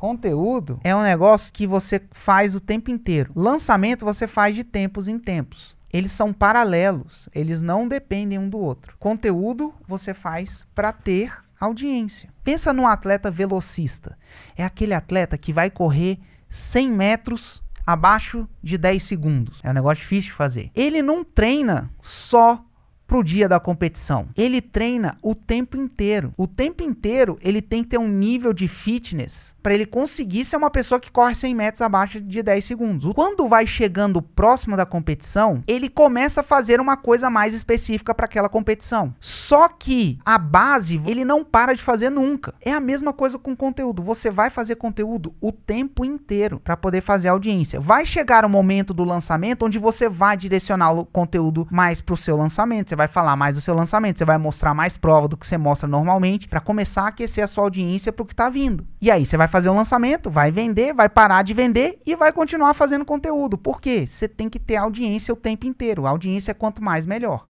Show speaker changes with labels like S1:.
S1: Conteúdo é um negócio que você faz o tempo inteiro. Lançamento você faz de tempos em tempos. Eles são paralelos, eles não dependem um do outro. Conteúdo você faz para ter audiência. Pensa num atleta velocista. É aquele atleta que vai correr 100 metros abaixo de 10 segundos. É um negócio difícil de fazer. Ele não treina só pro dia da competição. Ele treina o tempo inteiro. O tempo inteiro ele tem que ter um nível de fitness para ele conseguir ser uma pessoa que corre 100 metros abaixo de 10 segundos. Quando vai chegando próximo da competição, ele começa a fazer uma coisa mais específica para aquela competição. Só que a base ele não para de fazer nunca. É a mesma coisa com conteúdo. Você vai fazer conteúdo o tempo inteiro para poder fazer audiência. Vai chegar o momento do lançamento onde você vai direcionar o conteúdo mais para o seu lançamento. Você vai falar mais do seu lançamento, você vai mostrar mais prova do que você mostra normalmente para começar a aquecer a sua audiência para o que está vindo. E aí você vai fazer um lançamento, vai vender, vai parar de vender e vai continuar fazendo conteúdo. Por quê? Você tem que ter audiência o tempo inteiro. A audiência é quanto mais melhor.